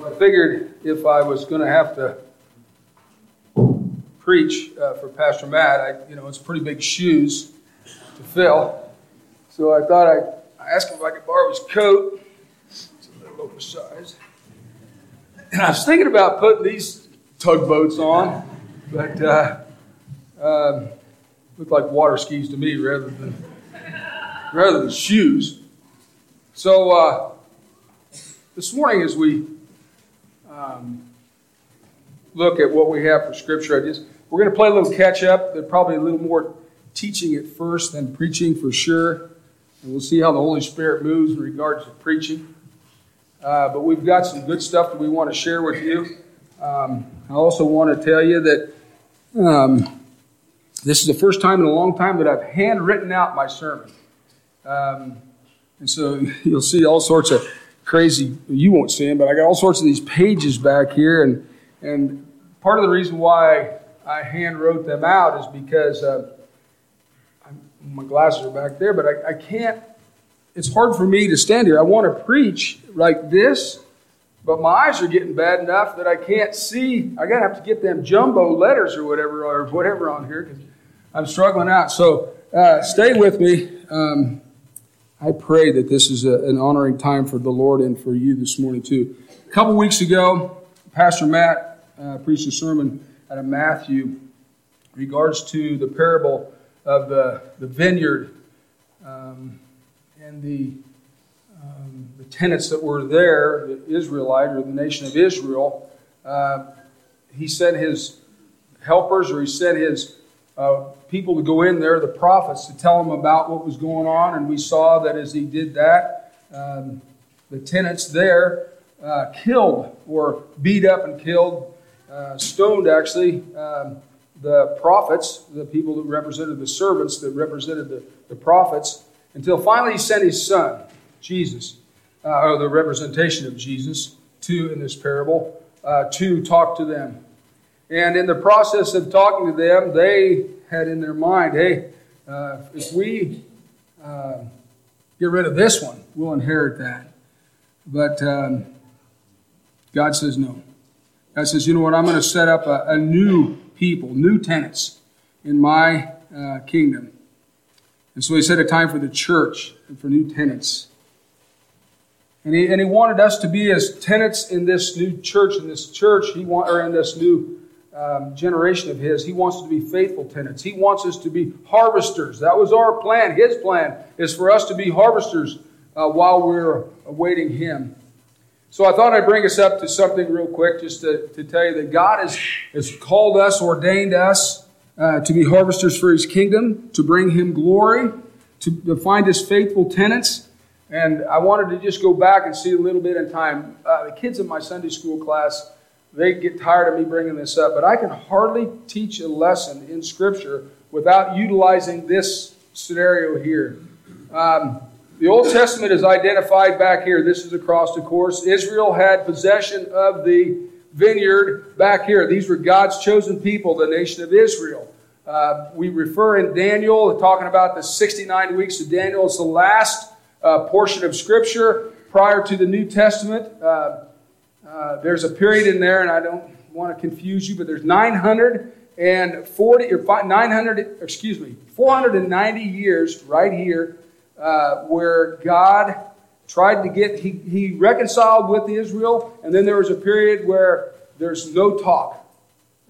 I figured if I was going to have to preach uh, for Pastor Matt, I, you know, it's pretty big shoes to fill. So I thought I'd ask him if I could borrow his coat. It's a little oversized. And I was thinking about putting these tugboats on, but uh, uh, look like water skis to me rather than rather than shoes. So uh, this morning, as we um, look at what we have for Scripture, I just we're going to play a little catch up. There's probably a little more teaching at first than preaching for sure, and we'll see how the Holy Spirit moves in regards to preaching. Uh, but we've got some good stuff that we want to share with you. Um, I also want to tell you that um, this is the first time in a long time that I've handwritten out my sermon. Um, and so you'll see all sorts of crazy, you won't see them, but I got all sorts of these pages back here. And, and part of the reason why I hand wrote them out is because uh, my glasses are back there, but I, I can't, it's hard for me to stand here. I want to preach like this, but my eyes are getting bad enough that I can't see. I got to have to get them jumbo letters or whatever, or whatever on here because I'm struggling out. So uh, stay with me. Um, I pray that this is a, an honoring time for the Lord and for you this morning, too. A couple weeks ago, Pastor Matt uh, preached a sermon out of Matthew regards to the parable of the, the vineyard um, and the, um, the tenants that were there, the Israelite or the nation of Israel. Uh, he sent his helpers or he sent his uh, people to go in there, the prophets, to tell them about what was going on. And we saw that as he did that, um, the tenants there uh, killed or beat up and killed, uh, stoned actually, um, the prophets, the people that represented the servants, that represented the, the prophets, until finally he sent his son, Jesus, uh, or the representation of Jesus, to, in this parable, uh, to talk to them and in the process of talking to them, they had in their mind, hey, uh, if we uh, get rid of this one, we'll inherit that. But um, God says no. God says, you know what? I'm going to set up a, a new people, new tenants in my uh, kingdom. And so he set a time for the church and for new tenants. And he, and he wanted us to be as tenants in this new church, in this church, he want, or in this new um, generation of his, he wants us to be faithful tenants. He wants us to be harvesters. That was our plan. His plan is for us to be harvesters uh, while we're awaiting him. So I thought I'd bring us up to something real quick just to, to tell you that God has, has called us, ordained us uh, to be harvesters for his kingdom, to bring him glory, to, to find his faithful tenants. And I wanted to just go back and see a little bit in time. Uh, the kids in my Sunday school class they get tired of me bringing this up, but I can hardly teach a lesson in Scripture without utilizing this scenario here. Um, the Old Testament is identified back here. This is across the course. Israel had possession of the vineyard back here. These were God's chosen people, the nation of Israel. Uh, we refer in Daniel, talking about the 69 weeks of Daniel. It's the last uh, portion of Scripture prior to the New Testament. Uh, uh, there's a period in there, and I don't want to confuse you, but there's 940 or 900, excuse me, 490 years right here uh, where God tried to get, he, he reconciled with Israel, and then there was a period where there's no talk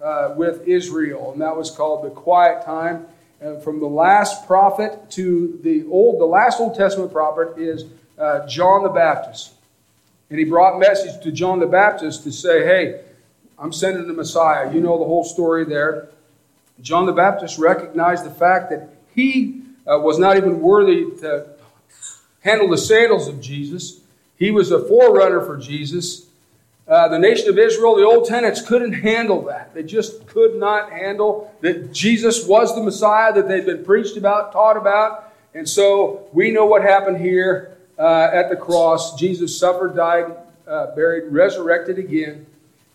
uh, with Israel, and that was called the quiet time. And from the last prophet to the old, the last Old Testament prophet is uh, John the Baptist. And he brought message to John the Baptist to say, hey, I'm sending the Messiah. You know the whole story there. John the Baptist recognized the fact that he uh, was not even worthy to handle the sandals of Jesus. He was a forerunner for Jesus. Uh, the nation of Israel, the old tenants, couldn't handle that. They just could not handle that Jesus was the Messiah that they'd been preached about, taught about. And so we know what happened here uh, at the cross. Jesus suffered, died, uh, buried, resurrected again.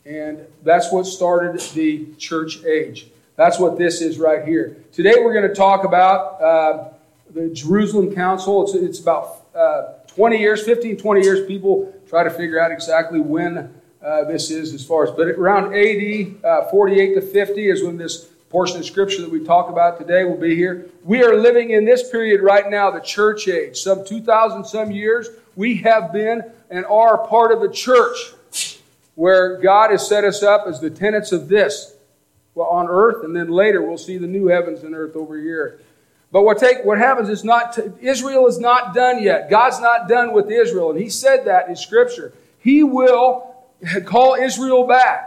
And that's what started the church age. That's what this is right here. Today we're going to talk about uh, the Jerusalem Council. It's, it's about uh, 20 years, 15, 20 years. People try to figure out exactly when uh, this is as far as, but around AD uh, 48 to 50 is when this portion of scripture that we talk about today will be here. We are living in this period right now, the church age. Some 2,000 some years, we have been and are part of the church where God has set us up as the tenants of this well, on earth, and then later we'll see the new heavens and earth over here. But what take what happens is not Israel is not done yet. God's not done with Israel, and He said that in Scripture. He will call Israel back.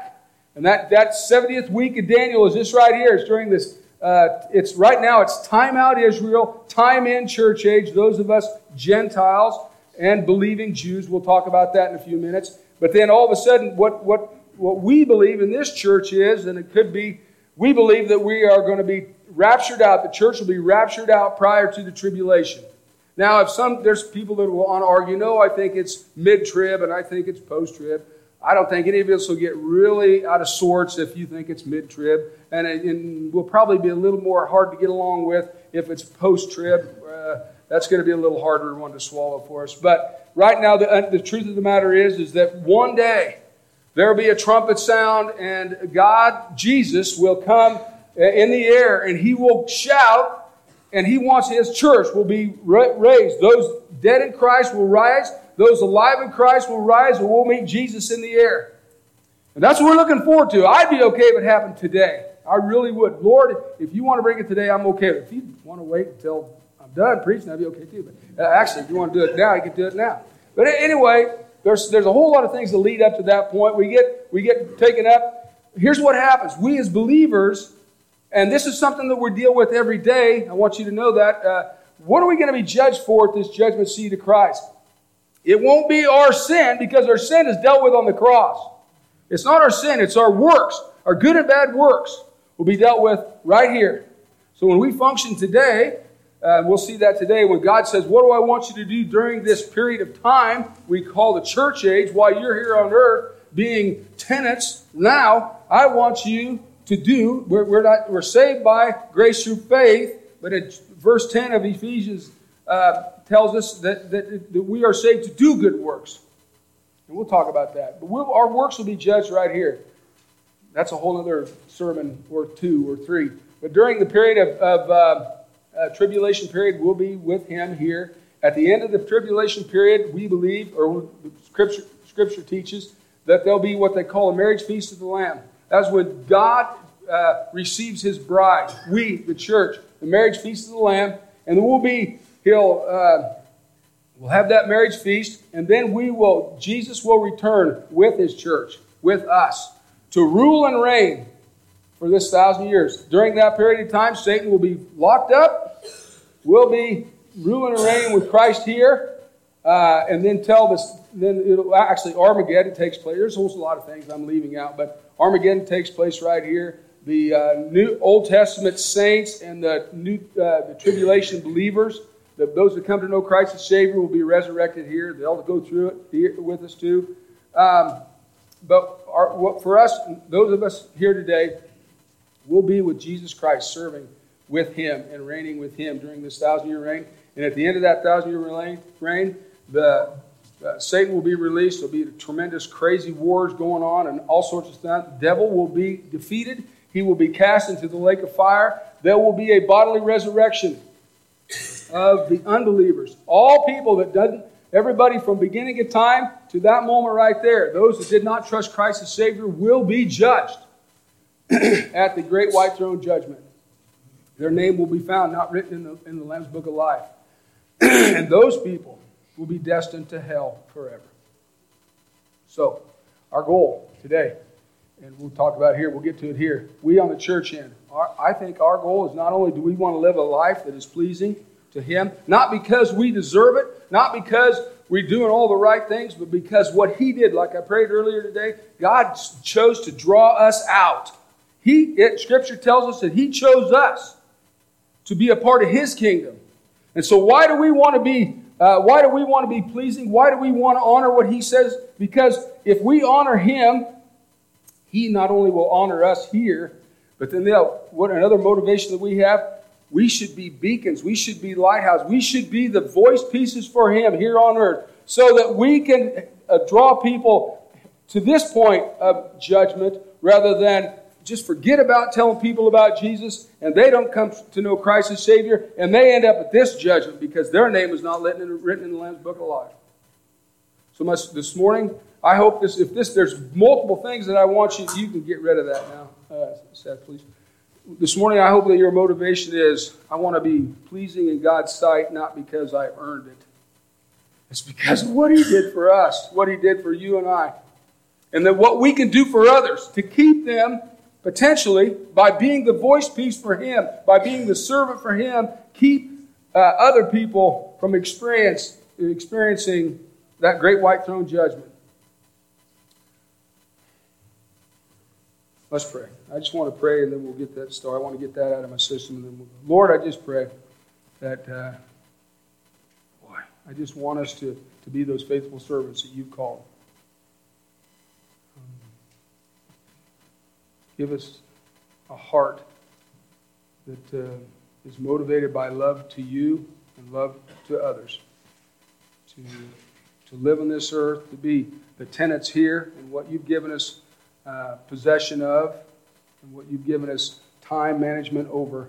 And that, that 70th week of Daniel is this right here. It's during this, uh, it's right now, it's time out Israel, time in church age, those of us Gentiles and believing Jews. We'll talk about that in a few minutes. But then all of a sudden, what, what, what we believe in this church is, and it could be, we believe that we are going to be raptured out. The church will be raptured out prior to the tribulation. Now, if some, there's people that will want to argue, no, I think it's mid trib and I think it's post trib. I don't think any of us will get really out of sorts if you think it's mid trib, and it will probably be a little more hard to get along with if it's post trib. Uh, that's going to be a little harder one to swallow for us. But right now, the, uh, the truth of the matter is, is that one day there will be a trumpet sound, and God, Jesus, will come in the air, and He will shout, and He wants His church will be raised. Those dead in Christ will rise those alive in Christ will rise and we'll meet Jesus in the air. And that's what we're looking forward to. I'd be okay if it happened today. I really would. Lord, if you want to bring it today, I'm okay. If you want to wait until I'm done preaching, I'd be okay too. But uh, actually, if you want to do it now, you can do it now. But anyway, there's, there's a whole lot of things that lead up to that point. We get, we get taken up. Here's what happens. We as believers, and this is something that we deal with every day. I want you to know that. Uh, what are we going to be judged for at this judgment seat of Christ? It won't be our sin because our sin is dealt with on the cross. It's not our sin, it's our works. Our good and bad works will be dealt with right here. So when we function today, uh, we'll see that today when God says, What do I want you to do during this period of time we call the church age while you're here on earth being tenants? Now, I want you to do, we're, we're, not, we're saved by grace through faith, but in verse 10 of Ephesians uh, tells us that, that, that, we are saved to do good works. And we'll talk about that. But we'll, our works will be judged right here. That's a whole other sermon or two or three. But during the period of, of uh, uh, tribulation period, we'll be with him here. At the end of the tribulation period, we believe, or scripture, scripture teaches, that there'll be what they call a marriage feast of the Lamb. That's when God uh, receives his bride, we, the church, the marriage feast of the Lamb, and there will be he'll uh, we'll have that marriage feast, and then we will Jesus will return with his church, with us, to rule and reign for this thousand years. During that period of time, Satan will be locked up. We'll be ruling and reigning with Christ here, uh, and then tell this. Then it'll actually Armageddon takes place. There's a whole lot of things I'm leaving out, but Armageddon takes place right here. The uh, New Old Testament saints and the new uh, the tribulation believers those that come to know Christ as Savior will be resurrected here. They'll go through it with us too. Um, but our, for us, those of us here today, we'll be with Jesus Christ, serving with Him and reigning with Him during this thousand year reign. And at the end of that thousand year reign, the uh, Satan will be released. There'll be tremendous, crazy wars going on and all sorts of stuff. The devil will be defeated. He will be cast into the lake of fire. There will be a bodily resurrection of the unbelievers. All people that doesn't, everybody from beginning of time to that moment right there, those that did not trust Christ as Savior will be judged at the great white throne judgment. Their name will be found not written in the, in the Lamb's book of life. and those people will be destined to hell forever. So, our goal today, and we'll talk about here, we'll get to it here. We on the church end, our, I think our goal is not only do we want to live a life that is pleasing to Him, not because we deserve it, not because we're doing all the right things, but because what He did, like I prayed earlier today, God chose to draw us out. He, it, Scripture tells us that He chose us to be a part of His kingdom. And so, why do we want to be? Uh, why do we want to be pleasing? Why do we want to honor what He says? Because if we honor Him, He not only will honor us here, but then what another motivation that we have we should be beacons. We should be lighthouses. We should be the voice pieces for Him here on earth so that we can uh, draw people to this point of judgment rather than just forget about telling people about Jesus and they don't come to know Christ as Savior and they end up at this judgment because their name is not written in the Lamb's Book of Life. So much this morning, I hope this, if this, there's multiple things that I want you, you can get rid of that now. Uh, Seth, please. This morning, I hope that your motivation is I want to be pleasing in God's sight, not because I earned it. It's because of what He did for us, what He did for you and I. And then what we can do for others to keep them potentially by being the voice piece for Him, by being the servant for Him, keep uh, other people from experience, experiencing that great white throne judgment. Let's pray. I just want to pray and then we'll get that started. I want to get that out of my system. And then we'll, Lord, I just pray that, uh, boy, I just want us to, to be those faithful servants that you've called. Um, give us a heart that uh, is motivated by love to you and love to others. To to live on this earth, to be the tenants here and what you've given us uh, possession of and what you've given us time management over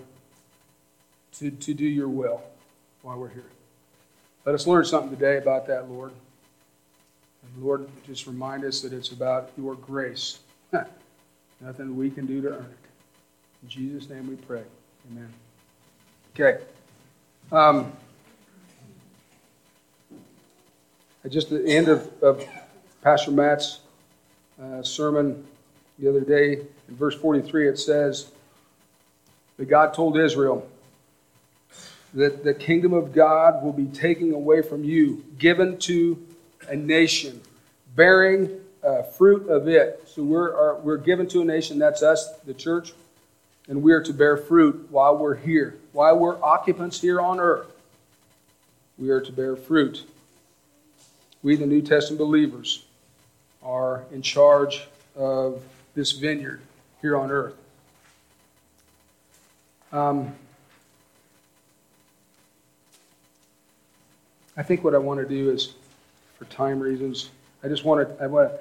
to, to do your will while we're here. Let us learn something today about that, Lord. And Lord, just remind us that it's about your grace. Nothing we can do to earn it. In Jesus' name we pray. Amen. Okay. Um, just the end of, of Pastor Matt's uh, sermon the other day, in verse 43, it says that God told Israel that the kingdom of God will be taken away from you, given to a nation, bearing uh, fruit of it. So we're, are, we're given to a nation, that's us, the church, and we are to bear fruit while we're here, while we're occupants here on earth. We are to bear fruit we, the New Testament believers, are in charge of this vineyard here on earth. Um, I think what I want to do is, for time reasons, I just want to, I want to,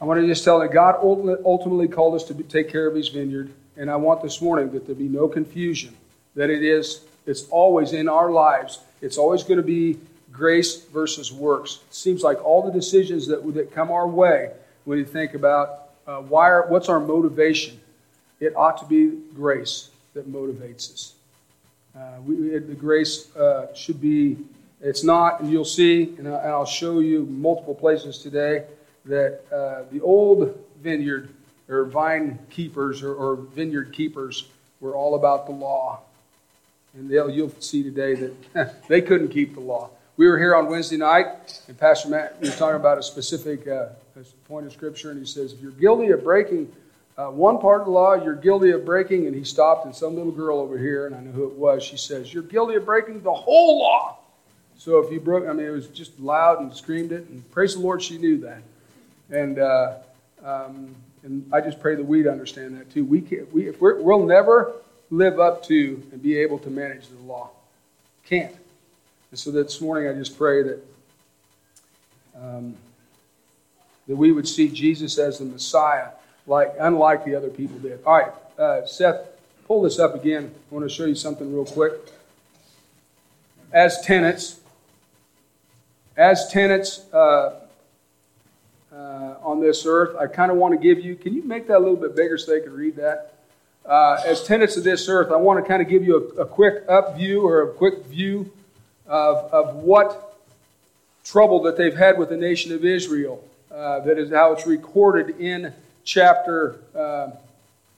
I want to just tell that God ultimately called us to take care of His vineyard, and I want this morning that there be no confusion that it is, it's always in our lives. It's always going to be grace versus works. It seems like all the decisions that, that come our way, when you think about uh, why are, what's our motivation, it ought to be grace that motivates us. Uh, we, the grace uh, should be, it's not, and you'll see, and, I, will show you multiple places today, that uh, the old vineyard or vine keepers or, or vineyard keepers were all about the law. And you'll see today that they couldn't keep the law. We were here on Wednesday night, and Pastor Matt was talking about a specific uh, point of Scripture, and he says, If you're guilty of breaking uh, one part of the law, you're guilty of breaking, and he stopped, and some little girl over here, and I know who it was, she says, You're guilty of breaking the whole law. So if you broke, I mean, it was just loud and screamed it, and praise the Lord, she knew that. And, uh, um, and I just pray that we'd understand that too. We, can't, we, if we will never live up to and be able to manage the law. Can't. And so this morning, I just pray that um, that we would see Jesus as the Messiah, like unlike the other people did. All right, uh, Seth, pull this up again. I want to show you something real quick. As tenants, as tenants uh, uh, on this earth, I kind of want to give you. Can you make that a little bit bigger so they can read that? Uh, as tenants of this earth, I want to kind of give you a, a quick up view or a quick view of, of what trouble that they've had with the nation of Israel. Uh, that is how it's recorded in chapter uh,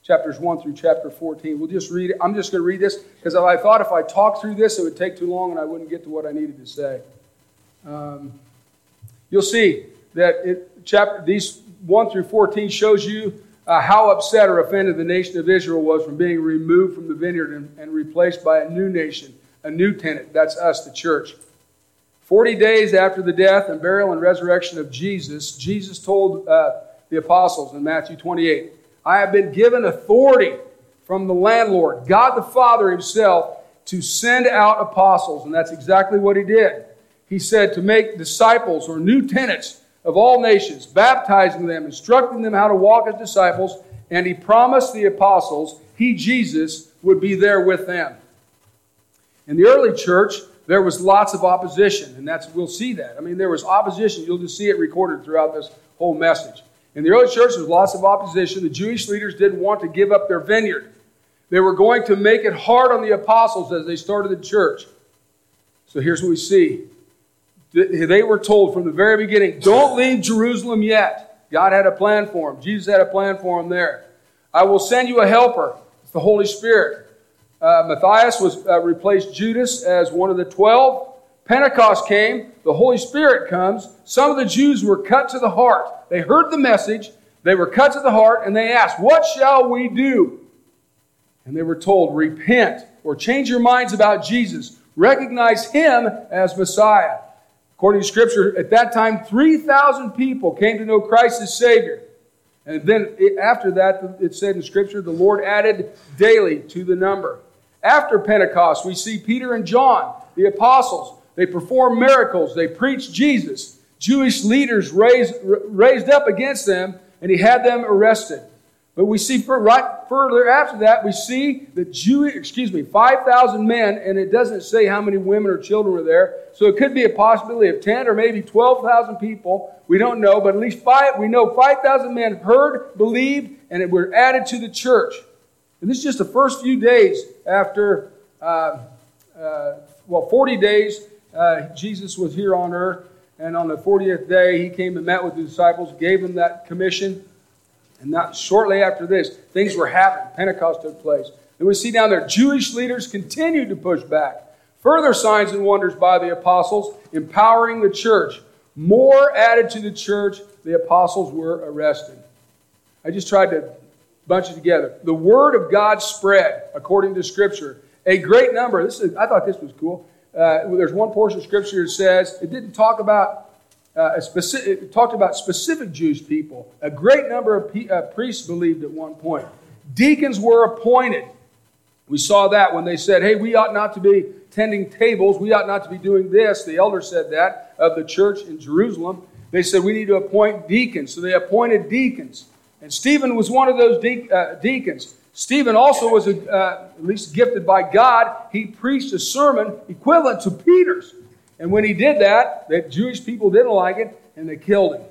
chapters 1 through chapter 14. We'll just read it. I'm just going to read this because I thought if I talked through this, it would take too long and I wouldn't get to what I needed to say. Um, you'll see that it, chapter these 1 through 14 shows you uh, how upset or offended the nation of Israel was from being removed from the vineyard and, and replaced by a new nation a new tenant. That's us, the church. Forty days after the death and burial and resurrection of Jesus, Jesus told uh, the apostles in Matthew 28, I have been given authority from the landlord, God the Father Himself, to send out apostles. And that's exactly what He did. He said to make disciples or new tenants of all nations, baptizing them, instructing them how to walk as disciples, and he promised the apostles, he, Jesus, would be there with them. In the early church, there was lots of opposition, and that's we'll see that. I mean, there was opposition. You'll just see it recorded throughout this whole message. In the early church, there was lots of opposition. The Jewish leaders didn't want to give up their vineyard. They were going to make it hard on the apostles as they started the church. So here's what we see. They were told from the very beginning, don't leave Jerusalem yet. God had a plan for them. Jesus had a plan for them there. I will send you a helper. It's the Holy Spirit. Uh, Matthias was uh, replaced Judas as one of the twelve. Pentecost came, the Holy Spirit comes. Some of the Jews were cut to the heart. They heard the message, they were cut to the heart, and they asked, What shall we do? And they were told, Repent or change your minds about Jesus. Recognize him as Messiah. According to Scripture, at that time, 3,000 people came to know Christ as Savior. And then after that, it said in Scripture, the Lord added daily to the number. After Pentecost, we see Peter and John, the apostles. They perform miracles, they preach Jesus. Jewish leaders raised, raised up against them, and he had them arrested. But we see right further after that, we see the Jew, excuse me, 5,000 men, and it doesn't say how many women or children were there. So it could be a possibility of 10 or maybe 12,000 people. We don't know, but at least five, we know 5,000 men heard, believed, and were added to the church. And this is just the first few days after, uh, uh, well, 40 days uh, Jesus was here on earth. And on the 40th day, he came and met with the disciples, gave them that commission and not shortly after this, things were happening. Pentecost took place. And we see down there, Jewish leaders continued to push back. Further signs and wonders by the apostles, empowering the church. More added to the church, the apostles were arrested. I just tried to bunch it together. The word of God spread according to Scripture. A great number. This is, I thought this was cool. Uh, there's one portion of Scripture that says it didn't talk about uh, specific, it talked about specific Jewish people. A great number of pe- uh, priests believed at one point. Deacons were appointed. We saw that when they said, hey, we ought not to be tending tables. We ought not to be doing this. The elder said that of the church in Jerusalem. They said, we need to appoint deacons. So they appointed deacons. And Stephen was one of those de- uh, deacons. Stephen also was, a, uh, at least gifted by God. He preached a sermon equivalent to Peter's. And when he did that, the Jewish people didn't like it and they killed him.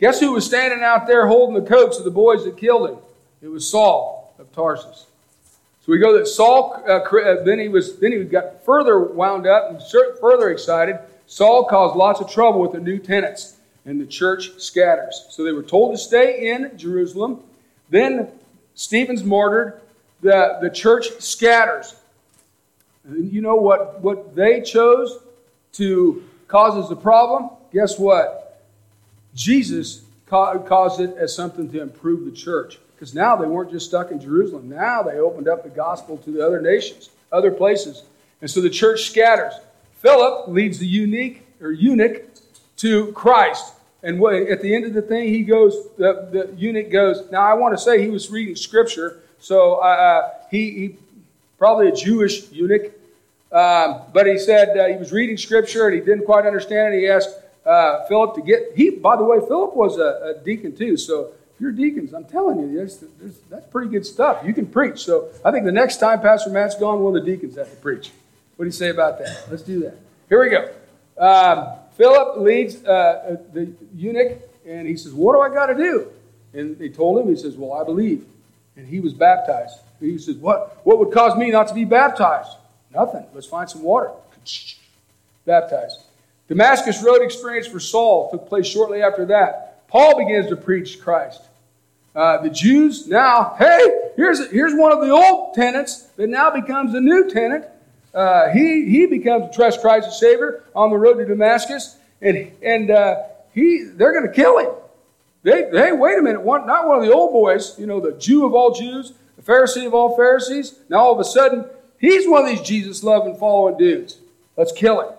Guess who was standing out there holding the coats of the boys that killed him? It was Saul of Tarsus. So we go that Saul, uh, uh then he was, then he got further wound up and further excited. Saul caused lots of trouble with the new tenants, and the church scatters. So they were told to stay in Jerusalem. Then Stephen's martyred. The, the church scatters. And you know what, what they chose to cause as a problem? Guess what? Jesus caused it as something to improve the church. Because now they weren't just stuck in Jerusalem. Now they opened up the gospel to the other nations, other places. And so the church scatters. Philip leads the unique or eunuch to Christ. And at the end of the thing, he goes, the, the eunuch goes, Now I want to say he was reading scripture. So uh, uh he, he probably a Jewish eunuch. Um, but he said uh, he was reading scripture and he didn't quite understand it. He asked uh, Philip to get, he, by the way, Philip was a, a, deacon too. So if you're deacons, I'm telling you, that's, that's pretty good stuff. You can preach. So I think the next time Pastor Matt's gone, one of the deacons have to preach. What do you say about that? Let's do that. Here we go. Um, Philip leads uh, uh the eunuch and he says, What do I got to do? And they told him, He says, Well, I believe. And he was baptized. He says, What, what would cause me not to be baptized? Nothing. Let's find some water. Baptized. Damascus Road experience for Saul took place shortly after that. Paul begins to preach Christ. Uh, the Jews now, hey, here's, here's one of the old tenants that now becomes a new tenant. Uh, he, he becomes trust Christ as Savior on the road to Damascus, and, and uh, he, they're going to kill him. They, hey, wait a minute, one, not one of the old boys, you know, the Jew of all Jews, the Pharisee of all Pharisees. Now all of a sudden, he's one of these Jesus loving, following dudes. Let's kill him.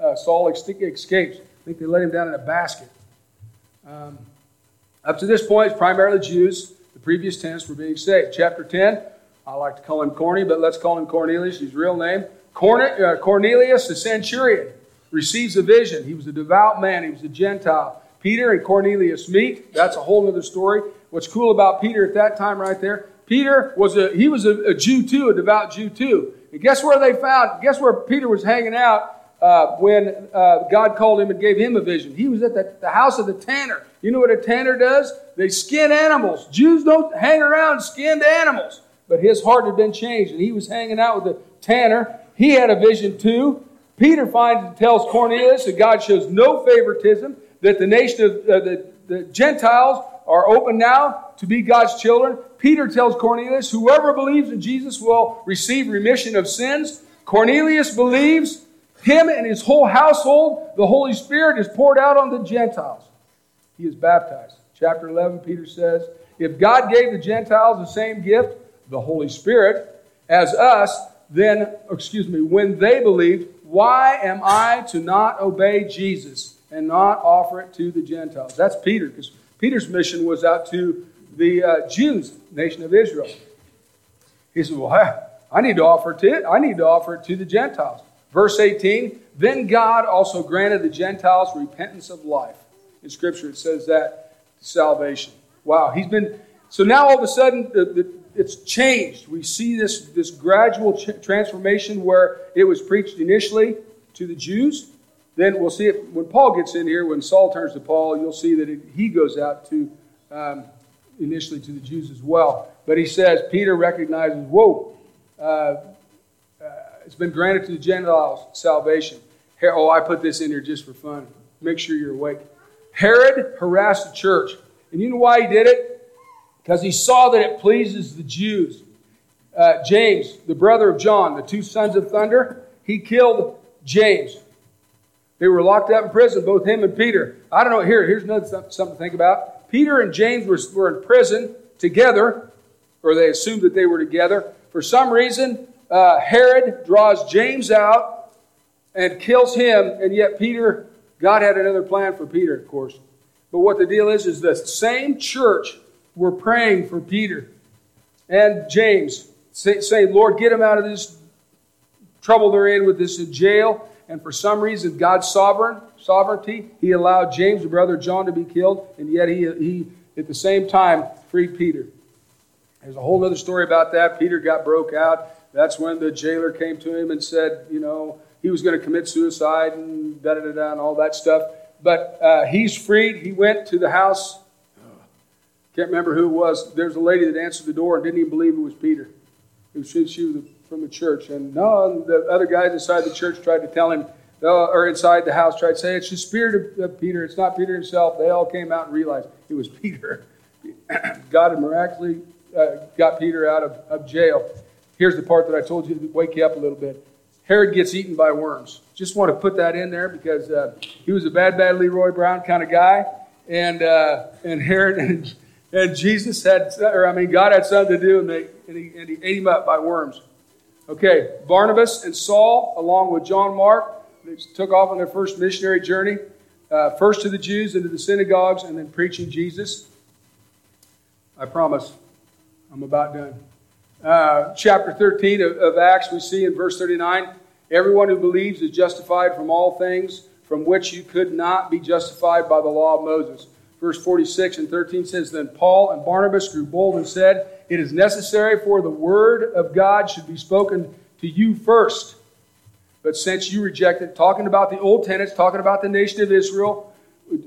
Uh, Saul escapes. I think they let him down in a basket. Um, up to this point, it's primarily Jews. The previous tenants were being saved. Chapter 10, I like to call him Corny, but let's call him Cornelius, his real name. Uh, Cornelius, the centurion. receives a vision. He was a devout man, he was a Gentile. Peter and Cornelius meet. That's a whole other story. What's cool about Peter at that time, right there, Peter was a he was a, a Jew too, a devout Jew too. And guess where they found? Guess where Peter was hanging out uh, when uh, God called him and gave him a vision? He was at the, the house of the tanner. You know what a tanner does? They skin animals. Jews don't hang around skinned animals. But his heart had been changed, and he was hanging out with the tanner. He had a vision too. Peter finds and tells Cornelius that God shows no favoritism, that the nation of uh, the, the Gentiles are open now to be God's children. Peter tells Cornelius, whoever believes in Jesus will receive remission of sins. Cornelius believes him and his whole household, the Holy Spirit is poured out on the Gentiles. He is baptized. Chapter 11, Peter says, If God gave the Gentiles the same gift, the Holy Spirit, as us, then, excuse me, when they believed, why am I to not obey Jesus and not offer it to the Gentiles? That's Peter, because Peter's mission was out to the uh, Jews, nation of Israel. He said, Well, I, need to offer it to I need to offer it to the Gentiles. Verse 18, then God also granted the Gentiles repentance of life. In Scripture, it says that salvation. Wow, he's been so now all of a sudden the, the, it's changed. We see this, this gradual ch- transformation where it was preached initially to the Jews. Then we'll see it when Paul gets in here, when Saul turns to Paul, you'll see that it, he goes out to um, initially to the Jews as well. But he says, Peter recognizes, whoa, uh, uh, it's been granted to the Gentiles salvation. Here, oh, I put this in here just for fun. Make sure you're awake. Herod harassed the church. And you know why he did it? Because he saw that it pleases the Jews. Uh, James, the brother of John, the two sons of thunder, he killed James. They were locked up in prison, both him and Peter. I don't know. Here, here's another something to think about. Peter and James were, were in prison together, or they assumed that they were together. For some reason, uh, Herod draws James out and kills him, and yet Peter, God had another plan for Peter, of course. But what the deal is, is the same church were praying for Peter and James, saying, Lord, get them out of this trouble they're in with this jail. And for some reason, God's sovereign sovereignty, He allowed James, the brother John, to be killed, and yet He, he at the same time, freed Peter. There's a whole other story about that. Peter got broke out. That's when the jailer came to him and said, you know, he was going to commit suicide and da da da da and all that stuff. But uh, he's freed. He went to the house can't remember who it was. There's a lady that answered the door and didn't even believe it was Peter. It was, she, she was from the church. And no, the other guys inside the church tried to tell him, uh, or inside the house tried to say, it's the spirit of, Peter. It's not Peter himself. They all came out and realized it was Peter. God had miraculously uh, got Peter out of, of jail. Here's the part that I told you to wake you up a little bit. Herod gets eaten by worms. Just want to put that in there because uh, he was a bad, bad Leroy Brown kind of guy. And, uh, and Herod and and Jesus had, or I mean, God had something to do, and, they, and, he, and he ate him up by worms. Okay, Barnabas and Saul, along with John Mark, they took off on their first missionary journey, uh, first to the Jews, into the synagogues, and then preaching Jesus. I promise, I'm about done. Uh, chapter 13 of, of Acts, we see in verse 39 everyone who believes is justified from all things from which you could not be justified by the law of Moses. Verse 46 and 13 says, Then Paul and Barnabas grew bold and said, It is necessary for the word of God should be spoken to you first. But since you rejected, talking about the old tenants, talking about the nation of Israel,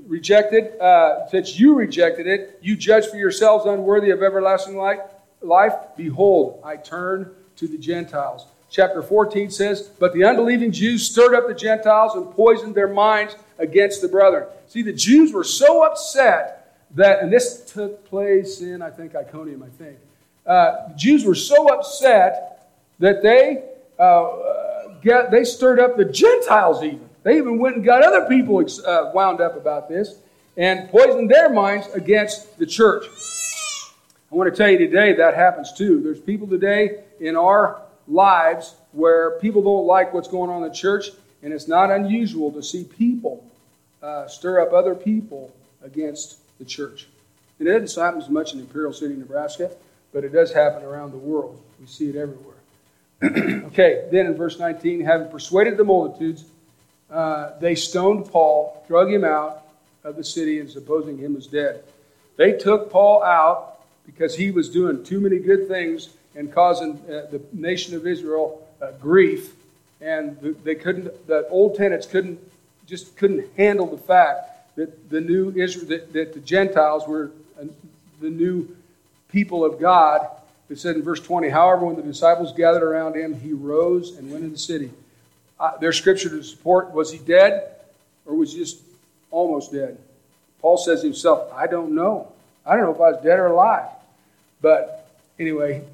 rejected, uh, since you rejected it, you judge for yourselves unworthy of everlasting life. Life, behold, I turn to the Gentiles. Chapter 14 says, But the unbelieving Jews stirred up the Gentiles and poisoned their minds against the brethren. See, the Jews were so upset that, and this took place in, I think, Iconium, I think. Uh, the Jews were so upset that they, uh, get, they stirred up the Gentiles even. They even went and got other people uh, wound up about this and poisoned their minds against the church. I want to tell you today that happens too. There's people today in our lives where people don't like what's going on in the church, and it's not unusual to see people uh, stir up other people against the church. And it doesn't happen as much in Imperial City, Nebraska, but it does happen around the world. We see it everywhere. okay, then in verse 19, having persuaded the multitudes, uh, they stoned Paul, drug him out of the city, and supposing him as dead. They took Paul out because he was doing too many good things and causing uh, the nation of Israel uh, grief. And they couldn't, the old tenants couldn't, just couldn't handle the fact that the new Israel, that, that the Gentiles were uh, the new people of God. It said in verse 20, however, when the disciples gathered around him, he rose and went into the city. Uh, there's scripture to support was he dead or was he just almost dead? Paul says himself, I don't know. I don't know if I was dead or alive. But anyway,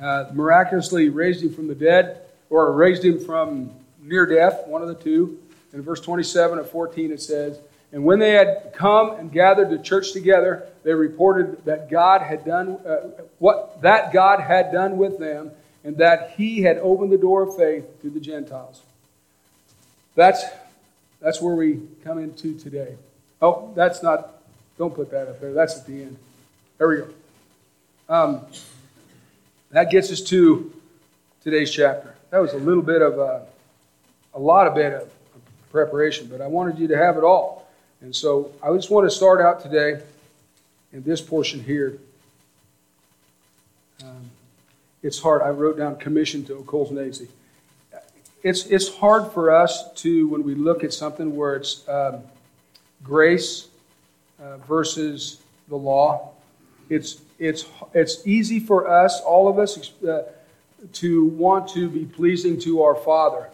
uh, miraculously raised him from the dead or raised him from near death, one of the two. In verse 27 of 14, it says, And when they had come and gathered the church together, they reported that God had done uh, what that God had done with them, and that He had opened the door of faith to the Gentiles. That's that's where we come into today. Oh, that's not. Don't put that up there. That's at the end. There we go. Um, that gets us to today's chapter. That was a little bit of a, a lot of bit of preparation, but I wanted you to have it all. And so I just want to start out today in this portion here. Um, it's hard. I wrote down commission to O'Cole's Nazi. It's, it's hard for us to, when we look at something where it's um, grace uh, versus the law, it's, it's, it's easy for us, all of us, uh, to want to be pleasing to our Father.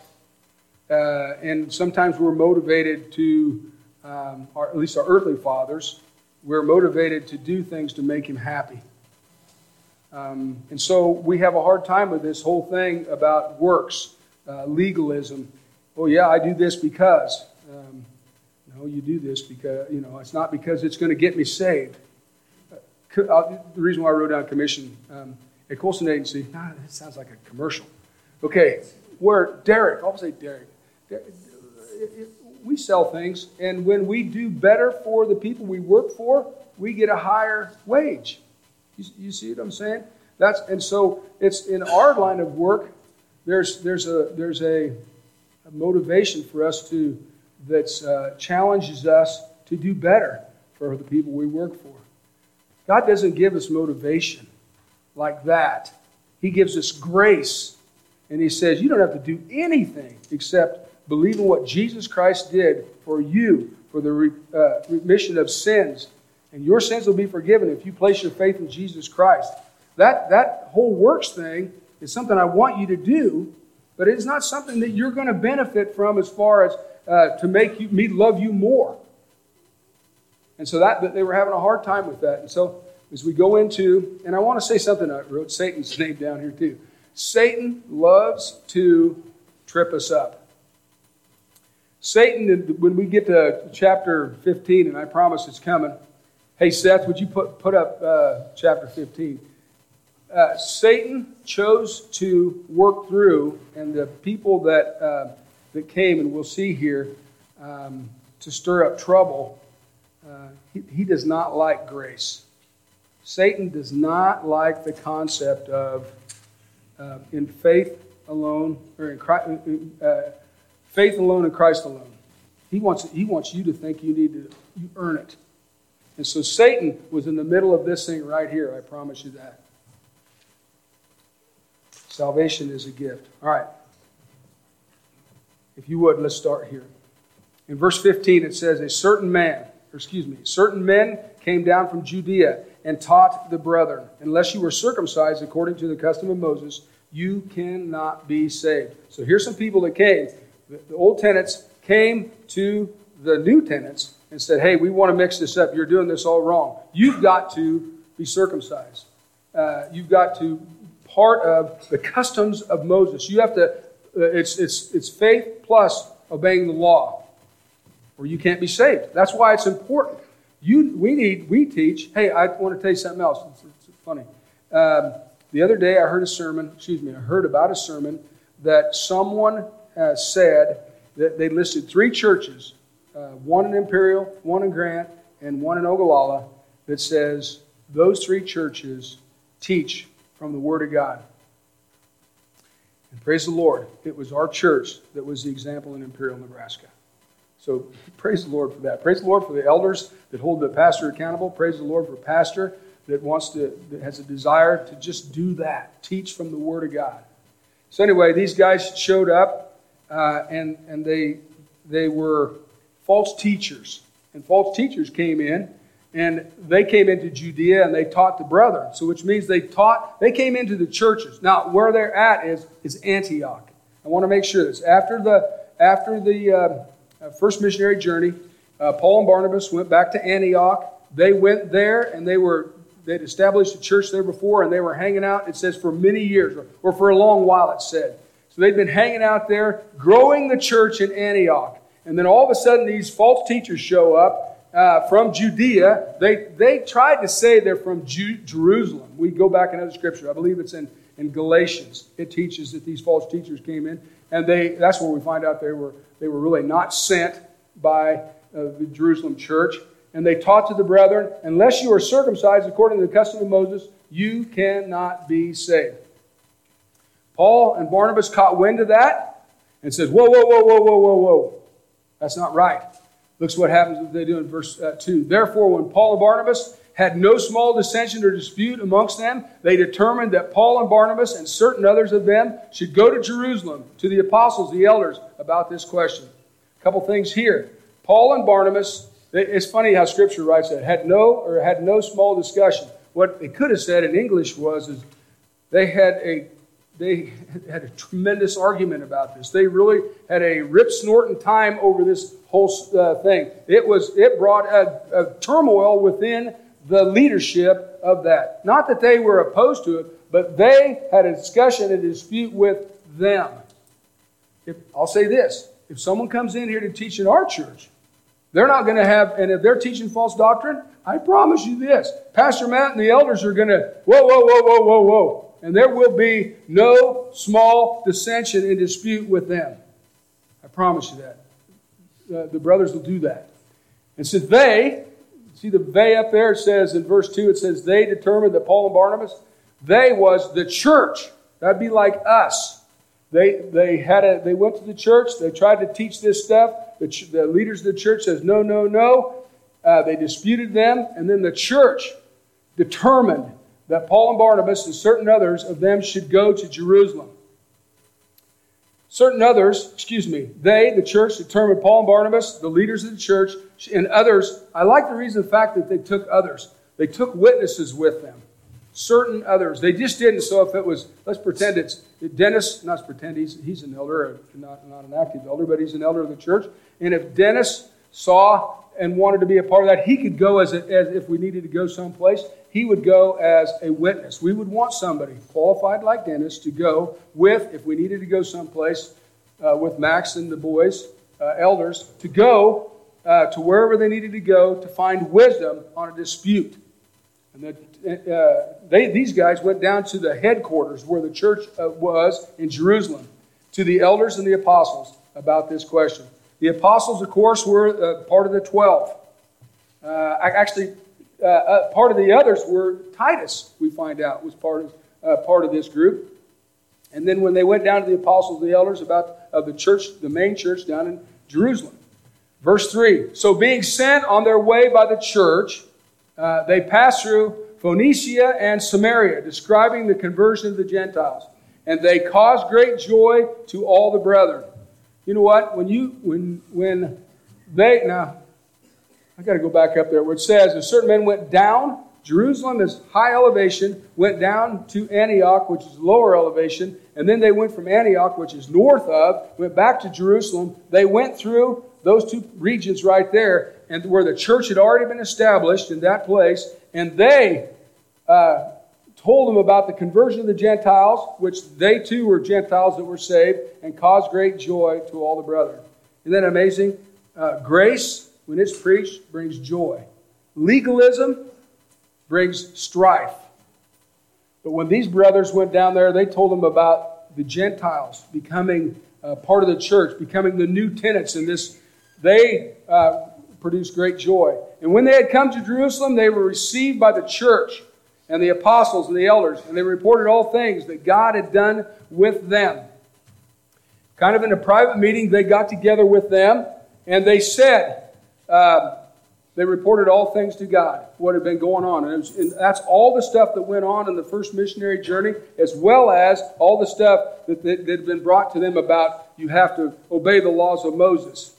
Uh, and sometimes we're motivated to, um, or at least our earthly fathers, we're motivated to do things to make Him happy. Um, and so we have a hard time with this whole thing about works, uh, legalism. Oh, yeah, I do this because. Um, no, you do this because, you know, it's not because it's going to get me saved. Uh, uh, the reason why I wrote down commission, um, at Colson Agency, ah, that sounds like a commercial. Okay, where Derek, I'll say Derek. We sell things, and when we do better for the people we work for, we get a higher wage. You, see what I'm saying? That's and so it's in our line of work. There's there's a there's a, a motivation for us to that uh, challenges us to do better for the people we work for. God doesn't give us motivation like that. He gives us grace, and He says you don't have to do anything except believe in what Jesus Christ did for you for the re, uh, remission of sins and your sins will be forgiven if you place your faith in Jesus Christ. That, that whole works thing is something I want you to do, but it's not something that you're going to benefit from as far as uh, to make you, me love you more. And so that they were having a hard time with that. And so as we go into, and I want to say something, I wrote Satan's name down here too. Satan loves to trip us up. Satan, when we get to chapter 15, and I promise it's coming, Hey, Seth, would you put, put up uh, chapter 15? Uh, Satan chose to work through, and the people that, uh, that came, and we'll see here, um, to stir up trouble, uh, he, he does not like grace. Satan does not like the concept of uh, in faith alone, or in Christ, uh, faith alone in Christ alone. He wants, he wants you to think you need to you earn it. And so Satan was in the middle of this thing right here. I promise you that. Salvation is a gift. All right. If you would, let's start here. In verse 15, it says, A certain man, or excuse me, certain men came down from Judea and taught the brethren, unless you were circumcised according to the custom of Moses, you cannot be saved. So here's some people that came. The old tenants came to the new tenants and said, Hey, we want to mix this up. You're doing this all wrong. You've got to be circumcised. Uh, you've got to part of the customs of Moses. You have to, uh, it's, it's, it's faith plus obeying the law, or you can't be saved. That's why it's important. You, we need, we teach. Hey, I want to tell you something else. It's, it's funny. Um, the other day, I heard a sermon. Excuse me. I heard about a sermon that someone uh, said that they listed three churches uh, one in Imperial, one in Grant, and one in Ogallala that says those three churches teach from the Word of God. And praise the Lord, it was our church that was the example in Imperial, Nebraska. So praise the Lord for that. Praise the Lord for the elders that hold the pastor accountable. Praise the Lord for a pastor that wants to that has a desire to just do that, teach from the Word of God. So anyway, these guys showed up, uh, and and they they were false teachers, and false teachers came in, and they came into Judea and they taught the brethren. So which means they taught they came into the churches. Now where they're at is is Antioch. I want to make sure this after the after the uh, first missionary journey, uh, Paul and Barnabas went back to Antioch. They went there and they were they'd established a church there before and they were hanging out, it says, for many years, or, or for a long while, it said. So they'd been hanging out there, growing the church in Antioch. And then all of a sudden, these false teachers show up uh, from Judea. They, they tried to say they're from Ju- Jerusalem. We go back another scripture. I believe it's in, in Galatians. It teaches that these false teachers came in. And they, that's where we find out they were, they were really not sent by uh, the Jerusalem church and they taught to the brethren, Unless you are circumcised according to the custom of Moses, you cannot be saved. Paul and Barnabas caught wind of that and says, Whoa, whoa, whoa, whoa, whoa, whoa, whoa. That's not right. Looks what happens they do in verse uh, 2. Therefore, when Paul and Barnabas had no small dissension or dispute amongst them, they determined that Paul and Barnabas and certain others of them should go to Jerusalem to the apostles, the elders, about this question. A couple things here. Paul and Barnabas it's funny how Scripture writes that. Had no or had no small discussion. What they could have said in English was is they had a they had a tremendous argument about this. They really had a rip snorting time over this whole uh, thing. It was it brought a, a turmoil within the leadership of that. Not that they were opposed to it, but they had a discussion, a dispute with them. If, I'll say this: if someone comes in here to teach in our church they're not going to have, and if they're teaching false doctrine, I promise you this Pastor Matt and the elders are going to, whoa, whoa, whoa, whoa, whoa, whoa. And there will be no small dissension and dispute with them. I promise you that. Uh, the brothers will do that. And so they, see the they up there, it says in verse 2, it says, they determined that Paul and Barnabas, they was the church. That'd be like us. They, they, had a, they went to the church, they tried to teach this stuff. The, ch- the leaders of the church says, no, no, no. Uh, they disputed them, and then the church determined that Paul and Barnabas and certain others of them should go to Jerusalem. Certain others, excuse me, they, the church, determined Paul and Barnabas, the leaders of the church, and others. I like the reason, the fact that they took others. They took witnesses with them certain others. They just didn't. So if it was, let's pretend it's Dennis, not pretend he's, he's an elder, not, not an active elder, but he's an elder of the church. And if Dennis saw and wanted to be a part of that, he could go as, a, as if we needed to go someplace, he would go as a witness. We would want somebody qualified like Dennis to go with, if we needed to go someplace uh, with Max and the boys, uh, elders, to go uh, to wherever they needed to go to find wisdom on a dispute. And the uh, they, these guys went down to the headquarters where the church uh, was in Jerusalem to the elders and the apostles about this question. The apostles, of course, were uh, part of the 12. Uh, actually, uh, uh, part of the others were Titus, we find out, was part of, part of this group. And then when they went down to the apostles the elders about of the church, the main church down in Jerusalem. Verse 3 So being sent on their way by the church, they passed through Phoenicia and Samaria, describing the conversion of the Gentiles. And they caused great joy to all the brethren. You know what? When you when when they now I got to go back up there where it says a certain men went down. Jerusalem is high elevation, went down to Antioch, which is lower elevation, and then they went from Antioch, which is north of, went back to Jerusalem. They went through those two regions right there, and where the church had already been established in that place, and they uh, told them about the conversion of the Gentiles, which they too were Gentiles that were saved, and caused great joy to all the brethren. Isn't that amazing? Uh, grace, when it's preached, brings joy. Legalism brings strife. But when these brothers went down there, they told them about the Gentiles becoming uh, part of the church, becoming the new tenants in this. They uh, produced great joy. And when they had come to Jerusalem, they were received by the church and the apostles and the elders, and they reported all things that God had done with them. kind of in a private meeting, they got together with them and they said, uh, they reported all things to God, what had been going on. And, was, and, that's all the stuff that went on in the first missionary journey, as well as all the stuff that, that, that had been brought to them about you have to obey the laws of Moses.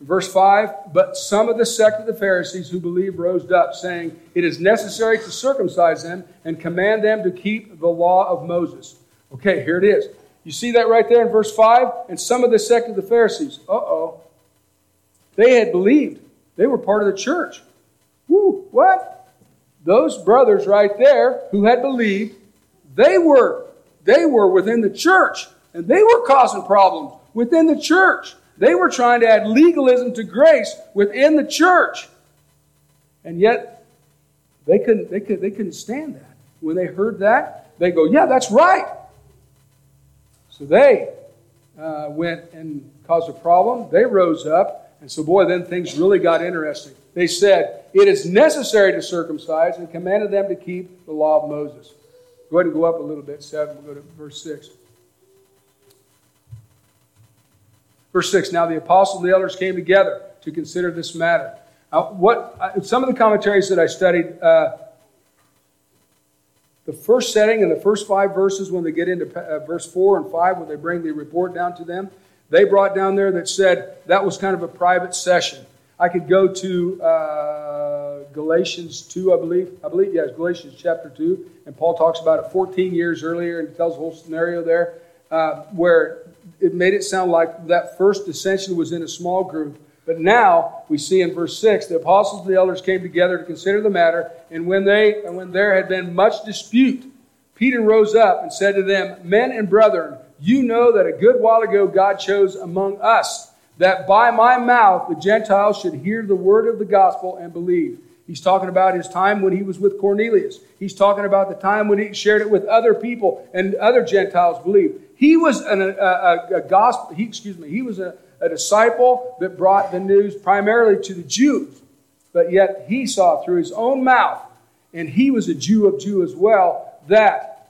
Verse 5 But some of the sect of the Pharisees who believed rose up, saying, It is necessary to circumcise them and command them to keep the law of Moses. Okay, here it is. You see that right there in verse 5? And some of the sect of the Pharisees. Uh oh. They had believed, they were part of the church. Woo, what? Those brothers right there who had believed, they were they were within the church and they were causing problems within the church. They were trying to add legalism to grace within the church. And yet, they couldn't, they, could, they couldn't stand that. When they heard that, they go, Yeah, that's right. So they uh, went and caused a problem. They rose up. And so, boy, then things really got interesting. They said, It is necessary to circumcise and commanded them to keep the law of Moses. Go ahead and go up a little bit, 7. We'll go to verse 6. Verse 6 Now the apostles and the elders came together to consider this matter. Now, what, some of the commentaries that I studied, uh, the first setting and the first five verses, when they get into uh, verse 4 and 5, when they bring the report down to them, they brought down there that said that was kind of a private session. I could go to uh, Galatians 2, I believe. I believe, yes, Galatians chapter 2. And Paul talks about it 14 years earlier and tells the whole scenario there uh, where it made it sound like that first dissension was in a small group. But now we see in verse 6 the apostles and the elders came together to consider the matter, and when they and when there had been much dispute, Peter rose up and said to them, Men and brethren, you know that a good while ago God chose among us that by my mouth the Gentiles should hear the word of the gospel and believe. He's talking about his time when he was with Cornelius. He's talking about the time when he shared it with other people and other Gentiles believed. He was an, a, a, a, gospel, he, excuse me, he was a, a disciple that brought the news primarily to the Jews. But yet he saw through his own mouth, and he was a Jew of Jew as well, that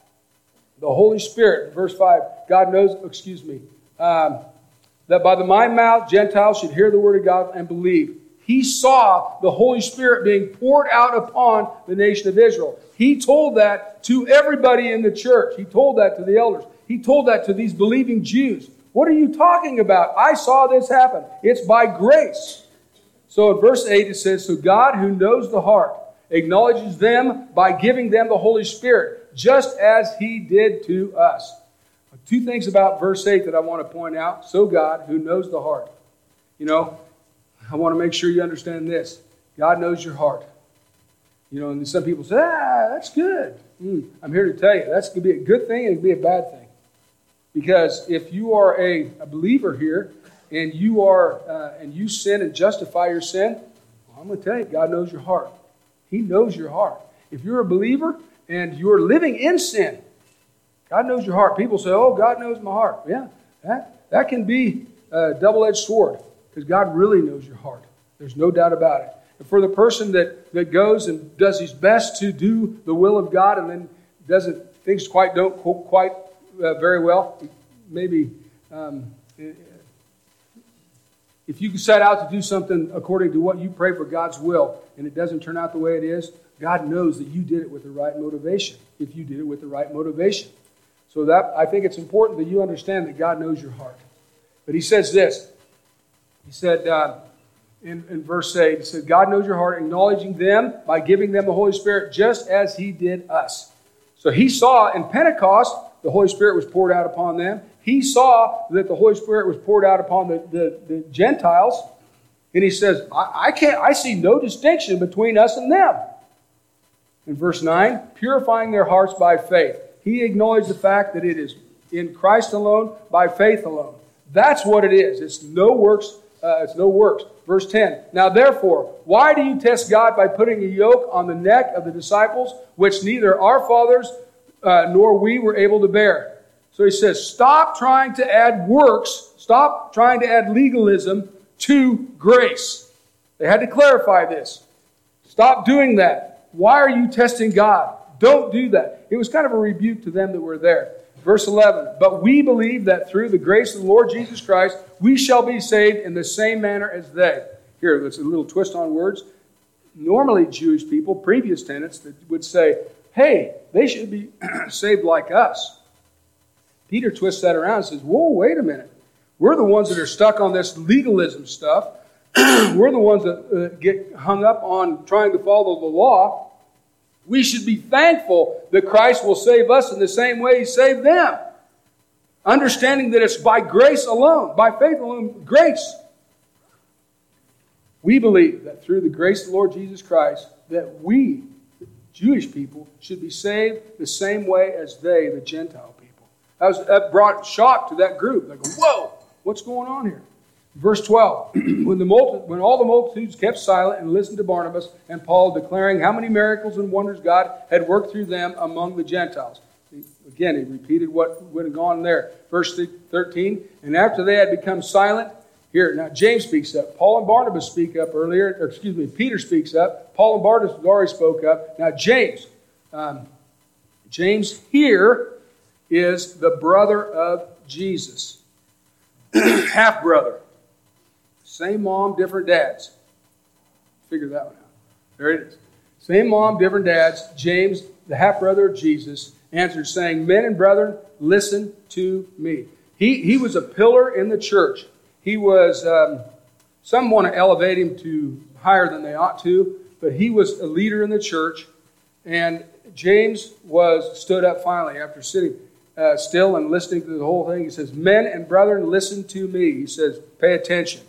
the Holy Spirit, verse 5, God knows, excuse me, um, that by the my mouth Gentiles should hear the word of God and believe. He saw the Holy Spirit being poured out upon the nation of Israel. He told that to everybody in the church. He told that to the elders. He told that to these believing Jews. What are you talking about? I saw this happen. It's by grace. So in verse 8 it says, So God who knows the heart acknowledges them by giving them the Holy Spirit, just as he did to us. Two things about verse 8 that I want to point out. So God who knows the heart. You know, I want to make sure you understand this. God knows your heart. You know, and some people say, ah, that's good. Mm, I'm here to tell you, that's going to be a good thing and it could be a bad thing. Because if you are a, a believer here and you are uh, and you sin and justify your sin, well, I'm going to tell you, God knows your heart. He knows your heart. If you're a believer and you're living in sin, God knows your heart. People say, "Oh, God knows my heart." Yeah, that that can be a double-edged sword because God really knows your heart. There's no doubt about it. And for the person that, that goes and does his best to do the will of God and then doesn't things quite don't quite uh, very well. Maybe um, if you set out to do something according to what you pray for God's will and it doesn't turn out the way it is, God knows that you did it with the right motivation. If you did it with the right motivation. So that I think it's important that you understand that God knows your heart. But he says this. He said uh, in, in verse 8, he said, God knows your heart, acknowledging them by giving them the Holy Spirit just as he did us. So he saw in Pentecost the Holy Spirit was poured out upon them. He saw that the Holy Spirit was poured out upon the, the, the Gentiles. And he says, I, I can't, I see no distinction between us and them. In verse 9, purifying their hearts by faith. He acknowledged the fact that it is in Christ alone, by faith alone. That's what it is. It's no works. Uh, it's no works. Verse 10. Now therefore, why do you test God by putting a yoke on the neck of the disciples, which neither our fathers uh, nor we were able to bear. So he says, stop trying to add works, stop trying to add legalism to grace. They had to clarify this. Stop doing that. Why are you testing God? Don't do that. It was kind of a rebuke to them that were there. Verse 11, but we believe that through the grace of the Lord Jesus Christ, we shall be saved in the same manner as they. Here, there's a little twist on words. Normally, Jewish people, previous tenants, that would say, hey, they should be saved like us. Peter twists that around and says, whoa, wait a minute. We're the ones that are stuck on this legalism stuff. We're the ones that uh, get hung up on trying to follow the law. We should be thankful that Christ will save us in the same way He saved them. Understanding that it's by grace alone, by faith alone, grace. We believe that through the grace of the Lord Jesus Christ, that we, Jewish people, should be saved the same way as they, the Gentile people. That, was, that brought shock to that group. They go, whoa, what's going on here? Verse 12 when, the multi- when all the multitudes kept silent and listened to Barnabas and Paul declaring how many miracles and wonders God had worked through them among the Gentiles. Again, he repeated what would have gone there. Verse 13 And after they had become silent, here, now James speaks up. Paul and Barnabas speak up earlier, or excuse me, Peter speaks up. Paul and Barnabas already spoke up. Now, James, um, James here is the brother of Jesus, half brother. Same mom, different dads. Figure that one out. There it is. Same mom, different dads. James, the half brother of Jesus, answered, saying, Men and brethren, listen to me. He, he was a pillar in the church. He was, um, some want to elevate him to higher than they ought to, but he was a leader in the church. And James was stood up finally after sitting uh, still and listening to the whole thing. He says, Men and brethren, listen to me. He says, Pay attention.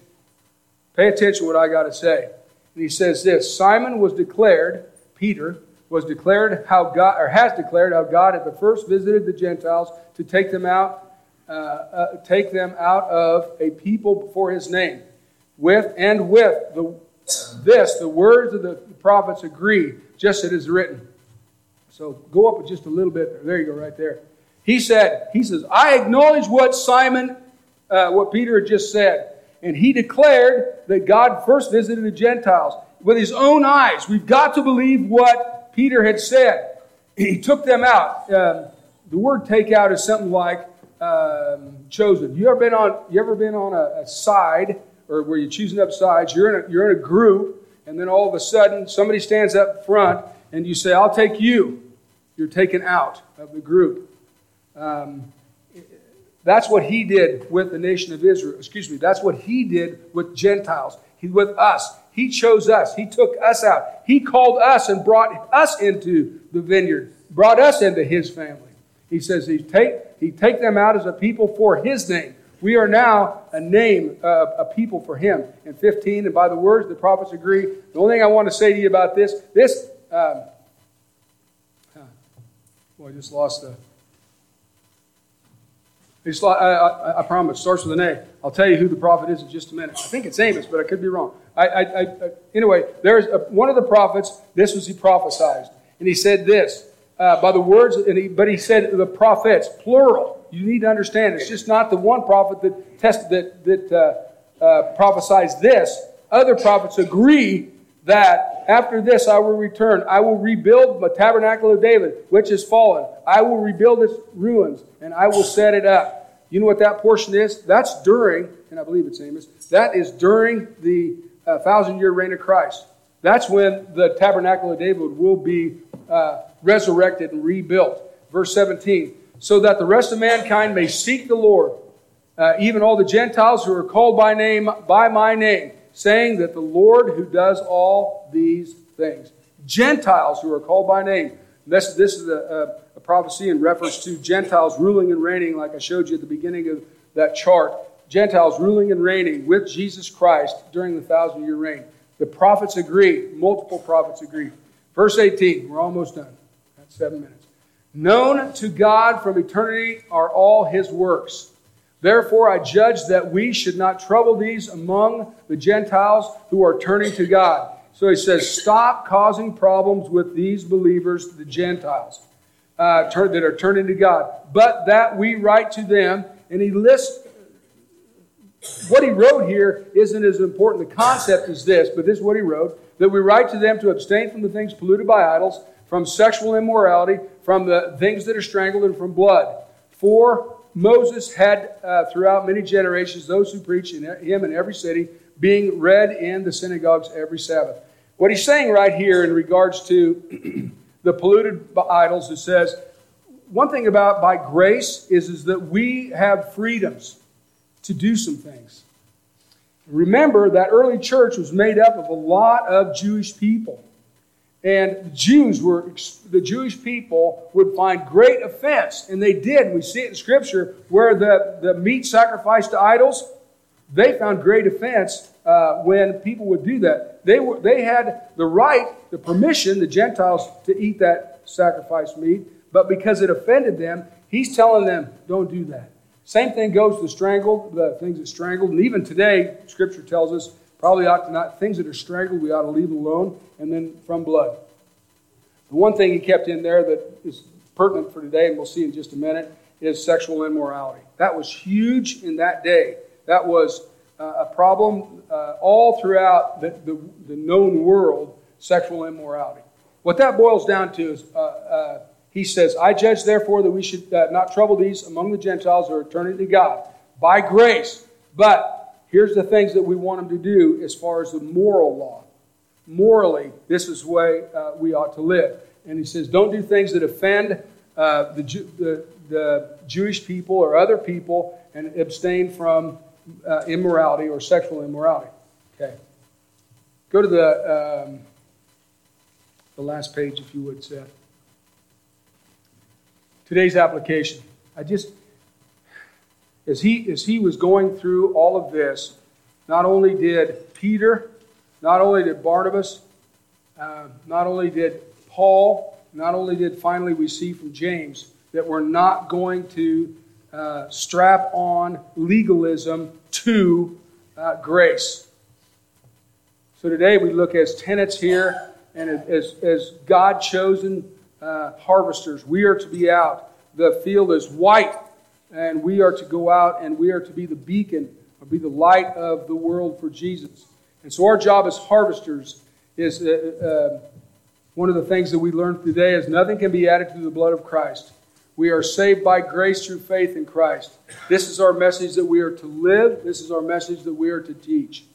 Pay attention what I got to say. And he says this Simon was declared, Peter was declared how God, or has declared how God at the first visited the Gentiles to take them out, uh, uh, take them out of a people before his name. With and with the, this, the words of the prophets agree, just as it is written. So go up just a little bit. There you go, right there. He said, he says, I acknowledge what Simon, uh, what Peter had just said and he declared that God first visited the Gentiles with his own eyes. We've got to believe what Peter had said. He took them out. Um, the word "take out" is something like um, chosen. You ever been on? You ever been on a, a, side, or where you're choosing up sides? You're in a, you're in a group, and then all of a sudden somebody stands up front, and you say, "I'll take you." You're taken out of the group. Um, that's what he did with the nation of Israel. Excuse me. That's what he did with Gentiles. He with us. He chose us. He took us out. He called us and brought us into the vineyard, brought us into his family. He says he take he take them out as a people for his name. We are now a name, uh, a people for him. In 15, and by the words, the prophets agree. The only thing I want to say to you about this, this, um, well, I just lost the it's like, I, I, I, promise, starts with an A. I'll tell you who the prophet is in just a minute. I think it's Amos, but I could be wrong. I, I, I anyway, there's a, one of the prophets, this was he prophesied. And he said this, uh, by the words, he, but he said the prophets, plural. You need to understand, it's just not the one prophet that, test, that, that uh, uh, prophesies this. Other prophets agree that after this I will return. I will rebuild the tabernacle of David, which is fallen. I will rebuild its ruins, and I will set it up. You know what that portion is? That's during, and I believe it's Amos, that is during the uh, thousand year reign of Christ. That's when the tabernacle of David will be uh, resurrected and rebuilt. Verse 17, so that the rest of mankind may seek the Lord, uh, even all the Gentiles who are called by name, by my name saying that the Lord who does all these things. Gentiles who are called by name. This, this is a, a, a prophecy in reference to Gentiles ruling and reigning, like I showed you at the beginning of that chart. Gentiles ruling and reigning with Jesus Christ during the thousand year reign. The prophets agree, multiple prophets agree. Verse 18, we're almost done. Seven minutes. Known to God from eternity are all his works Therefore, I judge that we should not trouble these among the Gentiles who are turning to God. So he says, stop causing problems with these believers, the Gentiles, uh, that are turning to God. But that we write to them, and he lists what he wrote here isn't as important. The concept is this, but this is what he wrote that we write to them to abstain from the things polluted by idols, from sexual immorality, from the things that are strangled, and from blood. For Moses had uh, throughout many generations those who preach in him in every city, being read in the synagogues every Sabbath. What he's saying right here in regards to the polluted idols, it says, one thing about by grace is, is that we have freedoms to do some things. Remember that early church was made up of a lot of Jewish people. And the Jews were, the Jewish people would find great offense, and they did. We see it in Scripture where the, the meat sacrificed to idols, they found great offense uh, when people would do that. They, were, they had the right, the permission, the Gentiles, to eat that sacrificed meat, but because it offended them, he's telling them, don't do that. Same thing goes to strangled, the things that strangled, and even today, Scripture tells us probably ought to not, things that are strangled, we ought to leave alone and then from blood. The one thing he kept in there that is pertinent for today, and we'll see in just a minute, is sexual immorality. That was huge in that day. That was uh, a problem uh, all throughout the, the, the, known world, sexual immorality. What that boils down to is uh, uh he says, I judge therefore that we should uh, not trouble these among the Gentiles who are turning to God by grace. But here's the things that we want them to do as far as the moral law morally, this is the way uh, we ought to live. And he says, don't do things that offend uh, the, the, the, Jewish people or other people and abstain from uh, immorality or sexual immorality. Okay. Go to the, um, the last page, if you would, Seth. Today's application. I just, as he, as he was going through all of this, not only did Peter not only did Barnabas, uh, not only did Paul, not only did finally we see from James that we're not going to uh, strap on legalism to uh, grace. So today we look as tenants here and as, as God chosen uh, harvesters. We are to be out. The field is white, and we are to go out and we are to be the beacon or be the light of the world for Jesus. And so our job as harvesters is uh, uh, one of the things that we learned today is nothing can be added to the blood of Christ. We are saved by grace through faith in Christ. This is our message that we are to live. This is our message that we are to teach.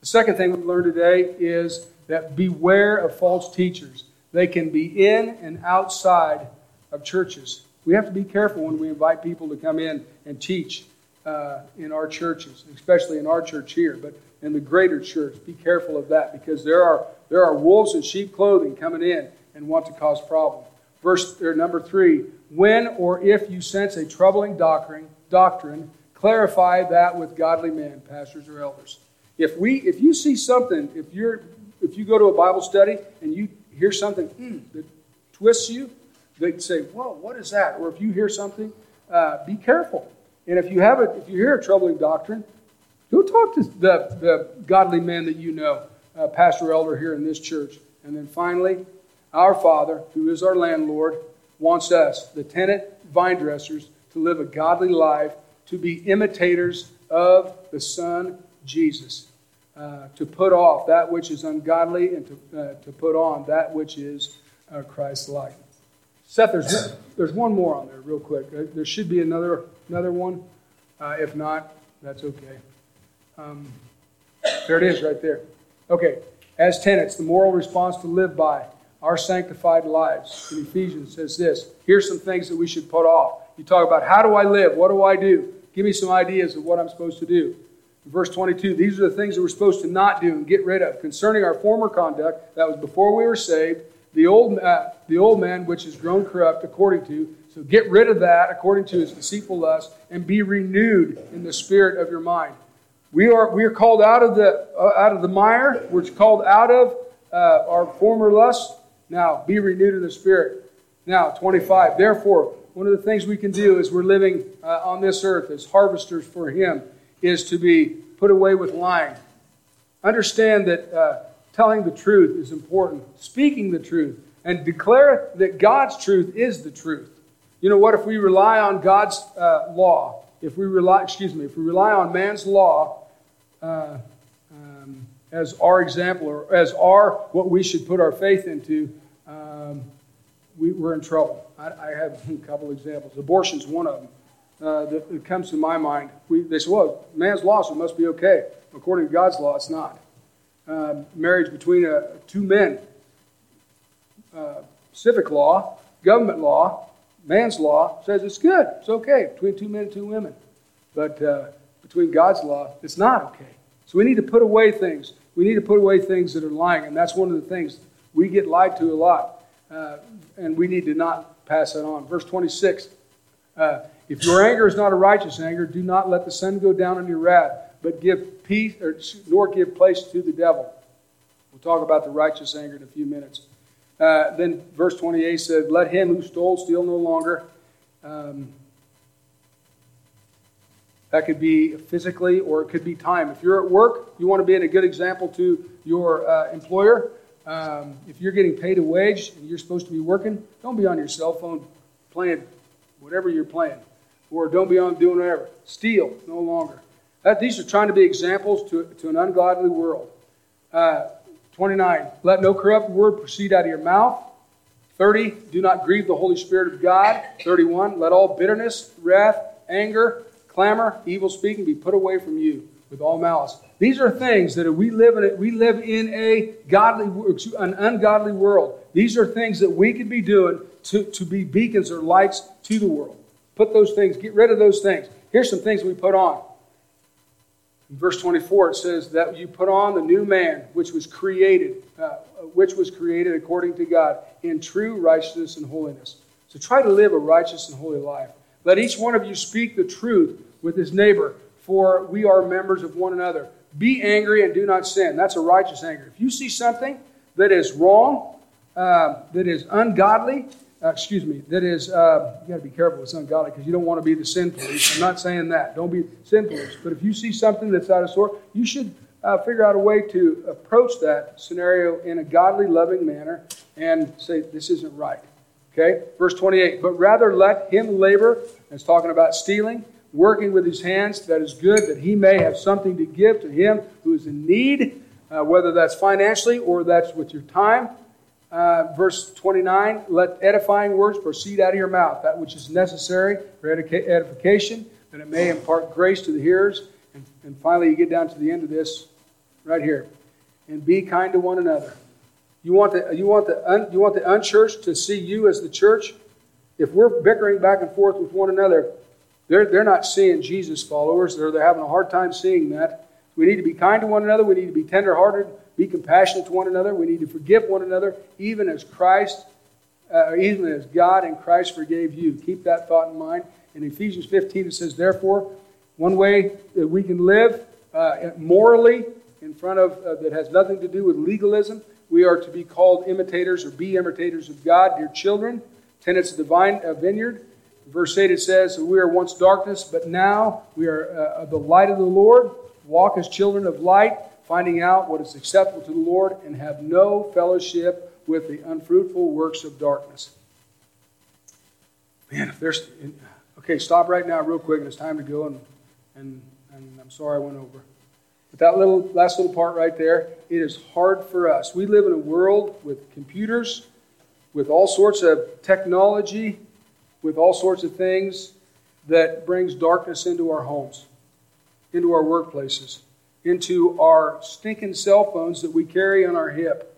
The second thing we learned today is that beware of false teachers. They can be in and outside of churches. We have to be careful when we invite people to come in and teach uh, in our churches, especially in our church here. But in the greater church. Be careful of that because there are, there are wolves in sheep clothing coming in and want to cause problems. Verse or number three, when or if you sense a troubling doctrine, doctrine, clarify that with godly men, pastors or elders. If we if you see something, if you're if you go to a Bible study and you hear something mm, that twists you, they say, "Whoa, what is that?" Or if you hear something, uh, be careful. And if you have it, if you hear a troubling doctrine, Go talk to the, the godly men that you know, uh, pastor elder here in this church. And then finally, our Father, who is our landlord, wants us, the tenant vine dressers, to live a godly life, to be imitators of the Son Jesus, uh, to put off that which is ungodly and to, uh, to put on that which is uh, Christ like. Seth, there's, there's one more on there, real quick. There should be another, another one. Uh, if not, that's okay. Um, there it is right there. Okay, as tenants, the moral response to live by our sanctified lives. In Ephesians says this here's some things that we should put off. You talk about how do I live? What do I do? Give me some ideas of what I'm supposed to do. Verse 22, these are the things that we're supposed to not do and get rid of. Concerning our former conduct, that was before we were saved, the old, uh, the old man which is grown corrupt according to. So get rid of that according to his deceitful lust and be renewed in the spirit of your mind we are, we are called out of the, uh, out of the mire. We're called out of uh, our former lusts. Now, be renewed in the Spirit. Now, 25. Therefore, one of the things we can do as we're living uh, on this earth as harvesters for Him is to be put away with lying. Understand that uh, telling the truth is important, speaking the truth, and declare that God's truth is the truth. You know what? If we rely on God's uh, law, if we rely, excuse me, if we rely on man's law, uh, um, as our example or as our what we should put our faith into, um, we, we're in trouble. I, I have a couple examples. Abortion's one of them uh, that, that, comes to my mind. We, they say, well, man's law, so it must be okay. According to God's law, it's not. Uh, marriage between uh, two men, uh, civic law, government law, man's law says it's good. It's okay between two men and two women. But uh, between God's law, it's not okay. So we need to put away things. We need to put away things that are lying. And that's one of the things we get lied to a lot. Uh, and we need to not pass that on. Verse 26 uh, If your anger is not a righteous anger, do not let the sun go down on your wrath, but give peace, or, nor give place to the devil. We'll talk about the righteous anger in a few minutes. Uh, then verse 28 said, Let him who stole steal no longer. Um, that could be physically or it could be time. If you're at work, you want to be a good example to your uh, employer. Um, if you're getting paid a wage and you're supposed to be working, don't be on your cell phone playing whatever you're playing. Or don't be on doing whatever. Steal no longer. That, these are trying to be examples to, to an ungodly world. Uh, 29. Let no corrupt word proceed out of your mouth. 30. Do not grieve the Holy Spirit of God. 31. Let all bitterness, wrath, anger, clamor, evil speaking be put away from you with all malice. These are things that we live in. We live in a godly, an ungodly world. These are things that we could be doing to, to be beacons or lights to the world. Put those things. Get rid of those things. Here's some things we put on. In verse 24, it says that you put on the new man, which was created, uh, which was created according to God in true righteousness and holiness. So try to live a righteous and holy life. Let each one of you speak the truth with his neighbor, for we are members of one another. Be angry and do not sin. That's a righteous anger. If you see something that is wrong, uh, that is ungodly, uh, excuse me, that is, uh, you got to be careful with ungodly because you don't want to be the sin police. I'm not saying that. Don't be sin police. But if you see something that's out of sort, you should uh, figure out a way to approach that scenario in a godly, loving manner and say, this isn't right. Okay? Verse 28. But rather let him labor, it's talking about stealing, working with his hands that is good, that he may have something to give to him who is in need, uh, whether that's financially or that's with your time. Uh, verse 29 let edifying words proceed out of your mouth, that which is necessary for edification, that it may impart grace to the hearers. And, and finally, you get down to the end of this right here. And be kind to one another. You want the, you want the, un, you want the unchurched to see you as the church? If we're bickering back and forth with one another, they're, they're not seeing Jesus followers. They're, they're having a hard time seeing that. We need to be kind to one another. We need to be tenderhearted, be compassionate to one another. We need to forgive one another, even as Christ, uh, even as God and Christ forgave you. Keep that thought in mind. In Ephesians 15, it says, Therefore, one way that we can live uh, morally in front of, uh, that has nothing to do with legalism, we are to be called imitators or be imitators of God, dear children, tenants of the vine, uh, vineyard. Verse 8 it says, We are once darkness, but now we are uh, the light of the Lord. Walk as children of light, finding out what is acceptable to the Lord, and have no fellowship with the unfruitful works of darkness. Man, if there's. Okay, stop right now, real quick, it's time to go, and, and, and I'm sorry I went over. But that little last little part right there, it is hard for us. We live in a world with computers, with all sorts of technology, with all sorts of things that brings darkness into our homes, into our workplaces, into our stinking cell phones that we carry on our hip.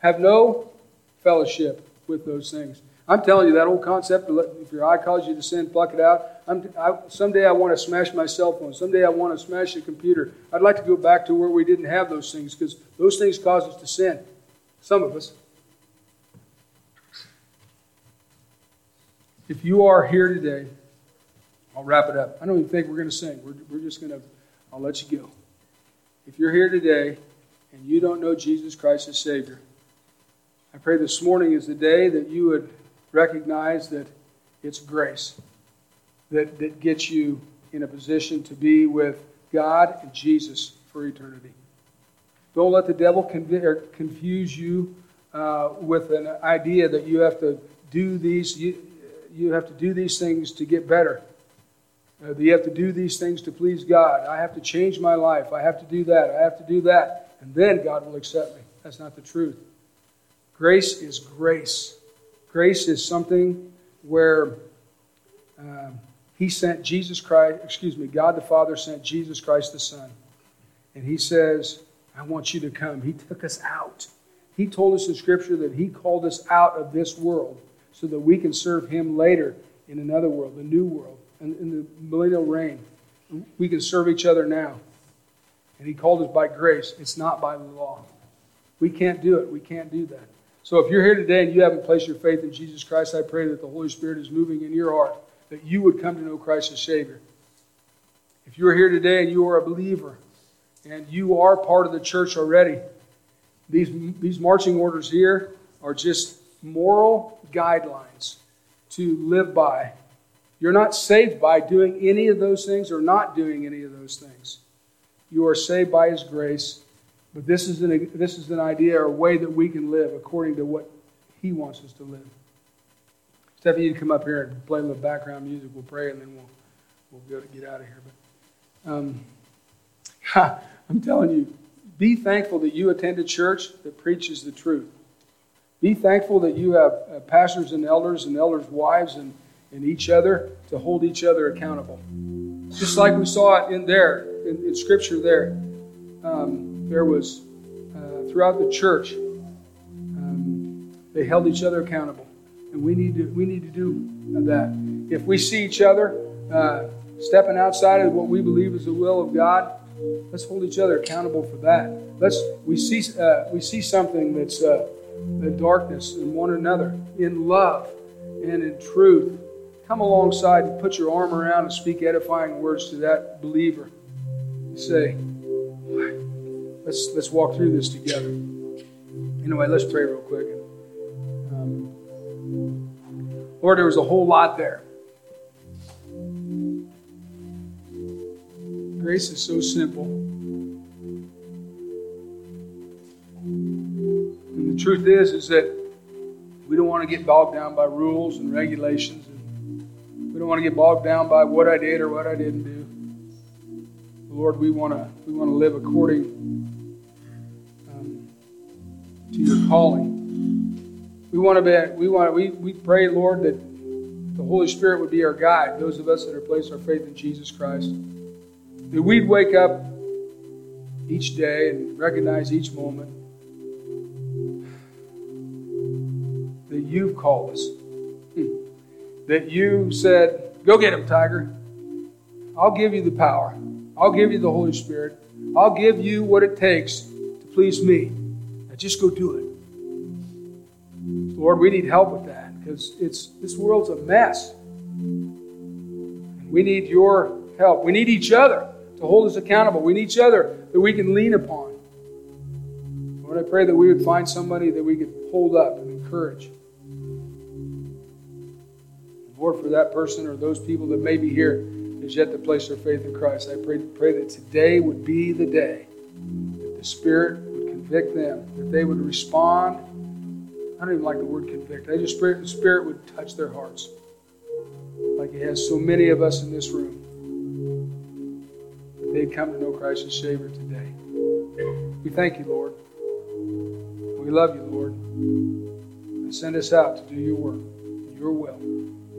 Have no fellowship with those things. I'm telling you, that old concept, if your eye calls you to sin, pluck it out. I, someday I want to smash my cell phone. Someday I want to smash the computer. I'd like to go back to where we didn't have those things because those things cause us to sin. Some of us. If you are here today, I'll wrap it up. I don't even think we're going to sing. We're, we're just going to, I'll let you go. If you're here today and you don't know Jesus Christ as Savior, I pray this morning is the day that you would recognize that it's grace that, that gets you in a position to be with God and Jesus for eternity. Don't let the devil confuse you uh, with an idea that you have to do these. You, you have to do these things to get better. Uh, you have to do these things to please God. I have to change my life. I have to do that. I have to do that. And then God will accept me. That's not the truth. Grace is grace. Grace is something where um, He sent Jesus Christ, excuse me, God the Father sent Jesus Christ the Son. And He says, I want you to come. He took us out. He told us in Scripture that He called us out of this world so that we can serve Him later in another world, the new world, in, in the millennial reign. We can serve each other now. And He called us by grace. It's not by the law. We can't do it. We can't do that. So if you're here today and you haven't placed your faith in Jesus Christ, I pray that the Holy Spirit is moving in your heart, that you would come to know Christ as Savior. If you're here today and you are a believer and you are part of the church already, these, these marching orders here are just moral guidelines to live by. You're not saved by doing any of those things or not doing any of those things. You are saved by His grace, but this is an, this is an idea or a way that we can live according to what He wants us to live. Stephanie, you come up here and play a little background music. We'll pray and then we'll, we'll go to get out of here. But um, I'm telling you, be thankful that you attend a church that preaches the truth. Be thankful that you have uh, pastors and elders and elders' wives and, and each other to hold each other accountable. Just like we saw it in there, in, in Scripture there. Um, there was, uh, throughout the church, um, they held each other accountable. And we need to, we need to do that. If we see each other uh, stepping outside of what we believe is the will of God, let's hold each other accountable for that. Let's, we, see, uh, we see something that's uh, the darkness in one another, in love and in truth. Come alongside and put your arm around and speak edifying words to that believer. Say, let's let's walk through this together. Anyway, let's pray real quick. Um, Lord, there was a whole lot there. Grace is so simple. And the truth is, is that we don't want to get bogged down by rules and regulations. We don't want to get bogged down by what I did or what I didn't do. Lord, we want to we want to live according um, to your calling. We want to be we want we we pray, Lord, that the Holy Spirit would be our guide. Those of us that have placed our faith in Jesus Christ, that we'd wake up each day and recognize each moment that you've called us. That you said, Go get him, Tiger. I'll give you the power. I'll give you the Holy Spirit. I'll give you what it takes to please me. Now just go do it. Lord, we need help with that because it's this world's a mess. We need your help. We need each other to hold us accountable. We need each other that we can lean upon. Lord, I pray that we would find somebody that we could hold up and encourage. Lord, for that person or those people that may be here is yet to place their faith in Christ, I pray, pray that today would be the day that the Spirit would convict them, that they would respond. I don't even like the word convict. I just pray the Spirit would touch their hearts like it has so many of us in this room. They'd come to know Christ as Savior today. We thank you, Lord. We love you, Lord. And send us out to do your work, your will.